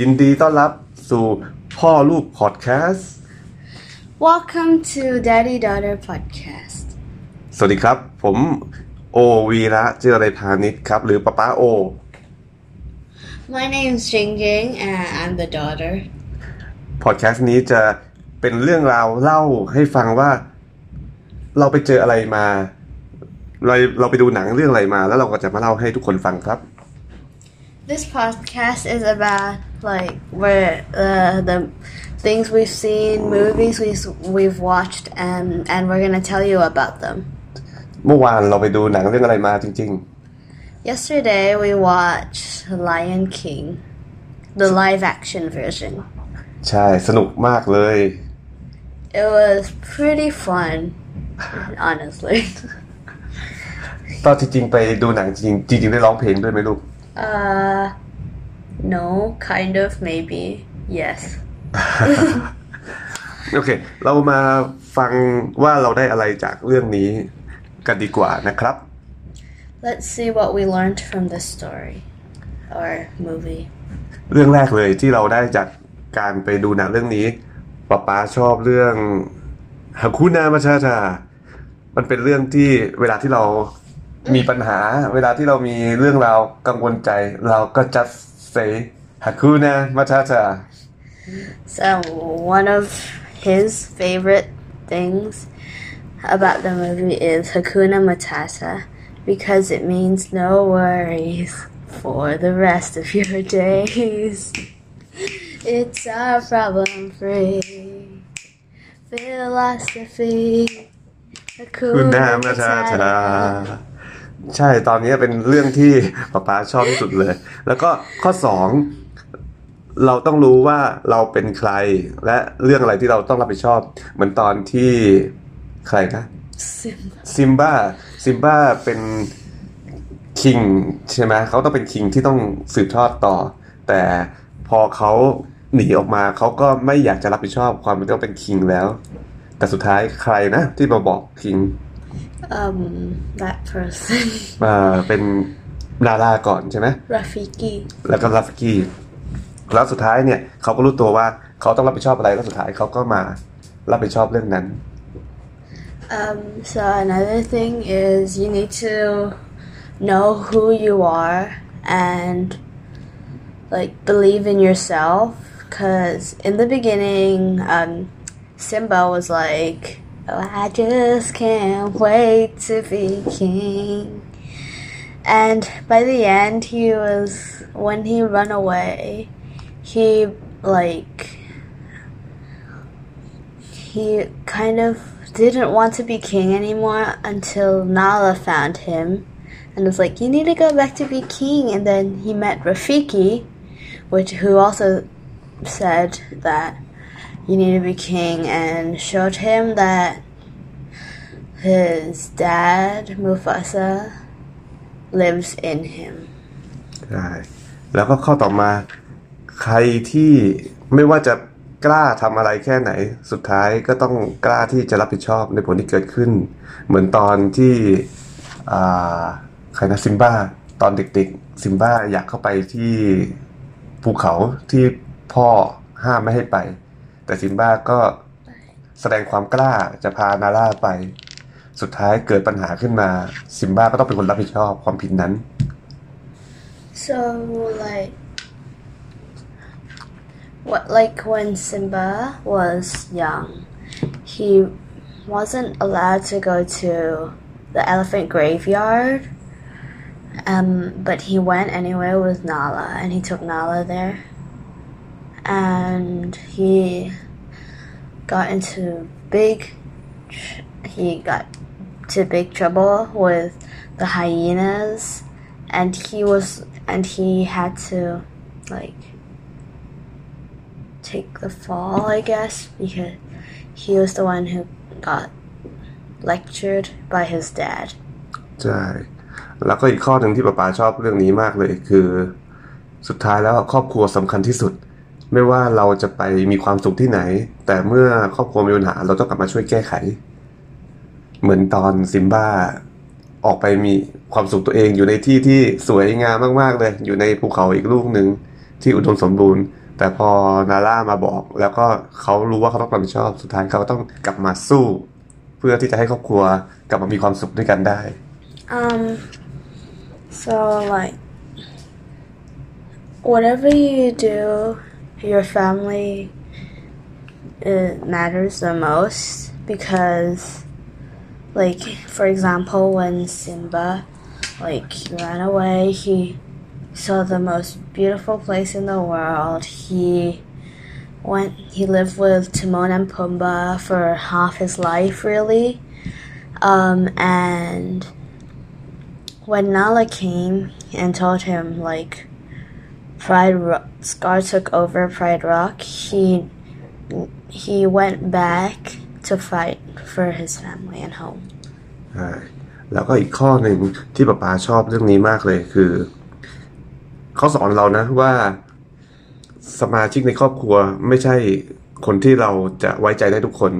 ยินดีต้อนรับสู่พ่อลูกพอดแคสต์ Welcome to Daddy Daughter Podcast. สวัสดีครับ ผมโอวีระเจริญพาณิชย์ครับ หรือป้าป้าโอ My name's Jing Jing and I'm the daughter. พอดแคสต์นี้จะเป็นเรื่องราวเล่าให้ฟังว่า เราไปเจออะไรมา เราเราไปดูหนังเรื่องอะไรมา แล้วเราก็จะมาเล่าให้ทุกคนฟังครับ This podcast is about like where uh, the things we've seen, movies we've, we've watched, and and we're gonna tell you about them. เมื่อวานเราไปดูหนังเรื่องอะไรมาจริง Yesterday we watched Lion King, the live action version. ๆ ใช่สนุกมากเลย It was pretty fun, honestly. ตอนที่จริงไปดูหนังจริงจริงๆได้ร้องเพลงด้วยไหมลูก Uh, no, kind of, maybe, yes. โอเค เรามาฟังว่าเราได้อะไรจากเรื่องนี้กันดีกว่านะครับ Let's see what we learned from this story or movie. เรื่องแรกเลยที่เราได้จากการไปดูหนังเรื่องนี้ป๊าป๊าชอบเรื่องฮาคุนามาชาชามันเป็นเรื่องที่เวลาที่เรามีปัญหา เวลาที่เรามีเรื่องราวกังวลใจ เราก็จะเซฮาคุนามาชาชา So, one of his favorite things about the movie is Hakuna Matata because it means no worries for the rest of your days. It's our problem free philosophy. คุณนามาชาชา ใช่ตอนนี้เป็นเรื่องที่ป๊าป๊าชอบที่สุดเลย แล้วก็ข้อสองเราต้องรู้ว่าเราเป็นใคร และเรื่องอะไรที่เราต้องรับผิดชอบ เหมือนตอนที่ใครนะ Simba. ซิมบ้าซิมบ้าเป็นคิงใช่ไหมเขาต้องเป็นคิงที่ต้องสืบทอดต่อ แต่พอเขาหนีออกมาเขาก็ไม่อยากจะรับผิดชอบความเป็นต้องเป็นคิงแล้ว แต่สุดท้ายใครนะที่มาบอกคิง Um, that person. เอ่อเป็นนาราก่อนใช่ไหม Rafiki. แล้วก็ลัฟกี้แล้วสุดท้ายเนี่ยเขาก็รู้ตัวว่าเขาต้องรับผิดชอบอะไรแล้วสุดท้ายเขาก็มารับผิดชอบเรื่องนั้น Um, so another thing is you need to know who you are and like believe in yourself. Cause in the beginning, um, Simba was like, "Oh, I just can't wait to be king." And by the end, he was when he ran away, he like he kind of didn't want to be king anymore until Nala found him and was like, You need to go back to be king and then he met Rafiki, which who also said that you need to be king and showed him that his dad, Mufasa, lives in him. ใช่แล้วก็ข้อต่อมาใครที่ไม่ว่าจะกล้าทำอะไรแค่ไหนสุดท้ายก็ต้องกล้าที่จะรับผิดชอบในผลที่เกิดขึ้น เหมือนตอนที่ใครนะซิมบ้าตอนเด็กๆซิมบ้าอยากเข้าไปที่ภูเขาที่พ่อห้ามไม่ให้ไป แต่ซิมบ้าก็แสดงความกล้าจะพานาร่าไป สุดท้ายเกิดปัญหาขึ้นมา ซิมบ้าก็ต้องเป็นคนรับผิดชอบความผิดนั้น So like what like when Simba was young, he wasn't allowed to go to the elephant graveyard. Um, but he went anyway with Nala and he took Nala there. And he got into big tr- he got to big trouble with the hyenas and he was and he had to like take the fall i guess because he was the one who got lectured by his dad ใช่ แล้วก็อีกข้อหนึ่งที่ป๊าป๊าชอบเรื่องนี้มากเลยคือ สุดท้ายแล้วครอบครัวสำคัญที่สุด ไม่ว่าเราจะไปมีความสุขที่ไหน แต่เมื่อครอบครัวมีปัญหาเราต้องกลับมาช่วยแก้ไข เหมือนตอนซิมบ้าออกไปมีความสุขตัวเองอยู่ในที่ที่สวยงามมากๆเลย อยู่ในภูเขาอีกลูกหนึ่งที่อุดมสมบูรณ์ แต่พอนาร่ามาบอก แล้วก็เขารู้ว่าเขาต้องรับผิดชอบสุดท้ายเขาต้องกลับมาสู้ เพื่อที่จะให้ครอบครัวกลับมามีความสุขด้วยกันได้ Um, so like, whatever you do, your family it matters the most because, like, for example, when Simba, like, ran away, he saw the most beautiful place in the world. He went, he lived with Timon and Pumbaa for half his life, really. Um, and when Nala came and told him like Pride Rock, Scar took over Pride Rock, he he went back to fight for his family and home. ใช่แล้วก็อีกข้อหนึ่งที่ป๊าป๊าชอบเรื่องนี้มากเลยคือ เขาสอนเรานะว่าสมาชิกในครอบครัวไม่ใช่คนที่เราจะไว้ใจได้ทุกคน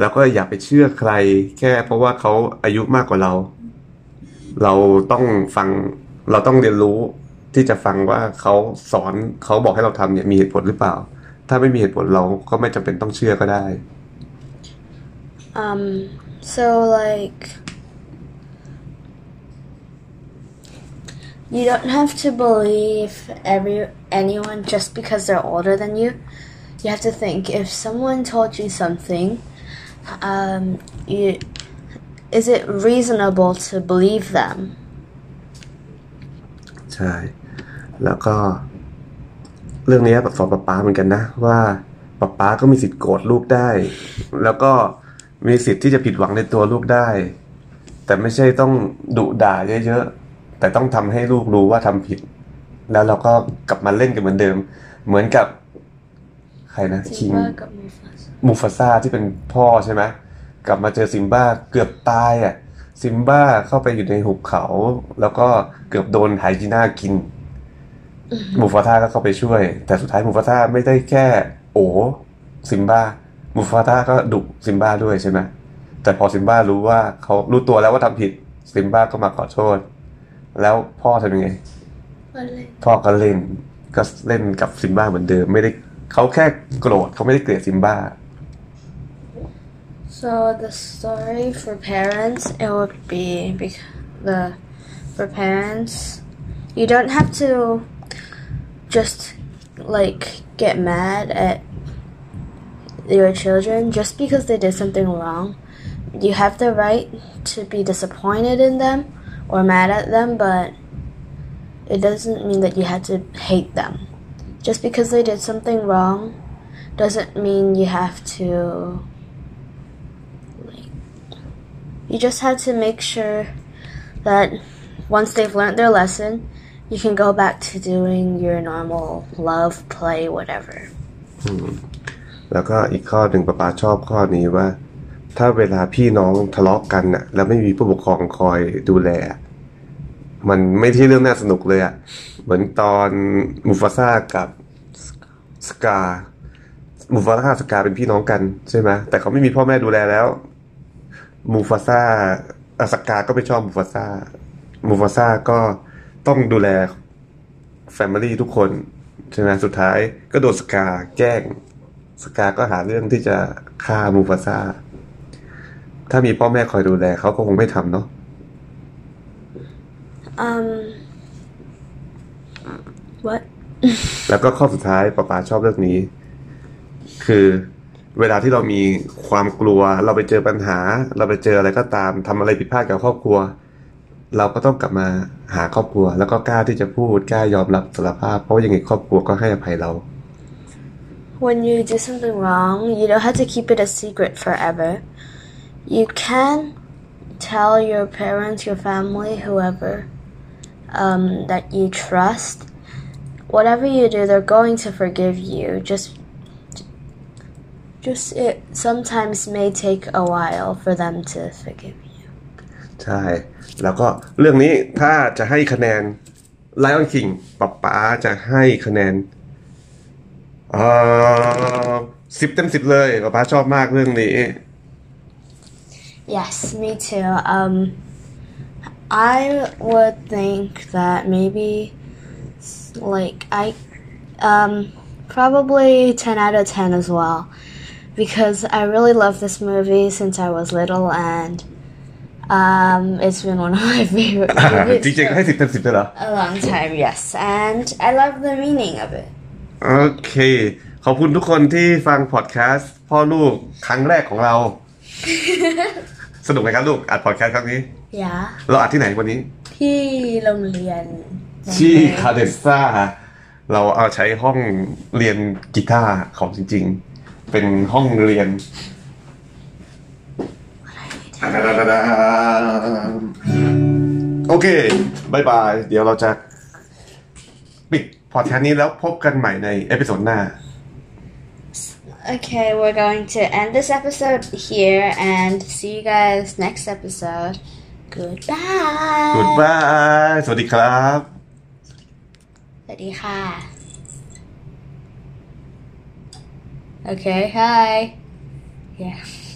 แล้วก็อย่าไปเชื่อใคร แค่เพราะว่าเขาอายุมากกว่าเรา เราต้องฟังเราต้องเรียนรู้ ที่จะฟังว่าเขาสอนเขาบอกให้เราทำเนี่ยมีเหตุผลหรือเปล่า ถ้าไม่มีเหตุผลเราก็ไม่จำเป็นต้องเชื่อก็ได้ Um, so like you don't have to believe every anyone just because they're older than you. You have to think if someone told you something, um, you, is it reasonable to believe them? ใช่ แล้วก็ เรื่องนี้แบบสอนป๊าป๊าเหมือนกันนะว่าป๊าป๊าก็มีสิทธิ์โกรธลูกได้ แล้วก็มีสิทธิ์ที่จะผิดหวังในตัวลูกได้ แต่ไม่ใช่ต้องดุด่าเยอะๆแต่ต้องทำให้ลูกรู้ว่าทำผิด แล้วเราก็กลับมาเล่นกันเหมือนเดิม เหมือนกับ ใครนะคิง Simba got Mufasa. มูฟาซาที่เป็นพ่อใช่ไหมกลับมาเจอซิมบ้าเกือบตายอะซิมบ้าเข้าไปอยู่ในหุบเขา แล้วก็เกือบโดนไฮจีน่ากิน มูฟาซาก็เข้าไปช่วย แต่สุดท้ายมูฟาซาไม่ได้แค่โอ้ซิมบ้ามูฟาซาก็ดุซิมบ้าด้วยใช่ไหมแต่พอซิมบ้ารู้ว่าเขารู้ตัวแล้วว่าทำผิดซิมบ้าก็มาขอโทษ แล้วพ่อทำยังไงพ่อก็เล่นก็เล่นกับซิมบ้าเหมือนเดิม ไม่ได้เขาแค่โกรธเขาไม่ได้เกลียดซิมบ้า So the story for parents, it would be bec- the for parents, you don't have to just like get mad at your children just because they did something wrong. You have the right to be disappointed in them or mad at them, but it doesn't mean that you have to hate them. Just because they did something wrong doesn't mean you have to like you just have to make sure that once they've learned their lesson, you can go back to doing your normal love, play, whatever. แล้วก็อีกข้อหนึ่งป้าป๊าชอบข้อนี้ว่า ถ้าเวลาพี่น้องทะเลาะกันน่ะ แล้วไม่มีผู้ปกครองคอยดูแล มันไม่ใช่เรื่องน่าสนุกเลยอะ่ะ เหมือนตอนมูฟาซ่ากับสกามูฟาซ่าสกาเป็นพี่น้องกันใช่ไหมแต่เขาไม่มีพ่อแม่ดูแลแล้วมูฟาซ่าอสกาก็ไม่ชอบมูฟาซ่ามูฟาซ่าก็ ต้องดูแลแฟมิลี่ทุกคนใช่ไหมสุดท้ายก็โดนสกาแกล้ง สกาก็หาเรื่องที่จะฆ่ามูฟาซ่าถ้ามีพ่อแม่คอยดูแลเขาก็คงไม่ทำเนาะ Um, what? แล้วก็ข้อสุดท้ายป๊าป๊าชอบเรื่องนี้ คือเวลาที่เรามีความกลัว เราไปเจอปัญหา เราไปเจออะไรก็ตามทำอะไรผิดพลาดกับครอบครัว เราก็ต้องกลับมาหาครอบครัว แล้วก็กล้าที่จะพูดกล้ายอมรับสารภาพ เพราะว่ายังไงครอบครัวก็ให้อภัยเรา When you do something wrong, you don't have to keep it a secret forever. You can tell your parents, your family, whoever um, that you trust. Whatever you do, they're going to forgive you. Just, just it sometimes may take a while for them to forgive you. ใช่ แล้วก็เรื่องนี้ถ้าจะให้คะแนน Lion King ป๊าป๊าจะให้คะแนนเอ่อสิบเต็มสิบเลยป๊าป๊าชอบมากเรื่องนี้ Yes, me too. Um, I would think that maybe, like I, Um, probably 10 out of 10 as well. Because I really love this movie since I was little and um, it's been one of my favorite จริง movies ๆให้สิบเต็มสิบเลยเหรอ for a long time, yes. And I love the meaning of it. โอเค ขอบคุณทุกคนที่ฟังพอดแคสต์พ่อลูกครั้งแรกของเรา สนุกไหมครับลูกอัดพอดแคสต์ครั้งนี้ Yeah. เราอัดที่ไหนวันนี้ ที่โรงเรียนที่คาเดซ่าเราเอาใช้ห้องเรียนกีตาร์ของจริง ๆ เป็นห้องเรียน โอเค bye bye เดี๋ยวเราจะปิดพอดแคสต์นี้แล้วพบกันใหม่ใน episode หน้า Okay, we're going to end this episode here and see you guys next episode. Goodbye. Goodbye สวัสดีครับ สวัสดีค่ะ Okay, hi. Yeah.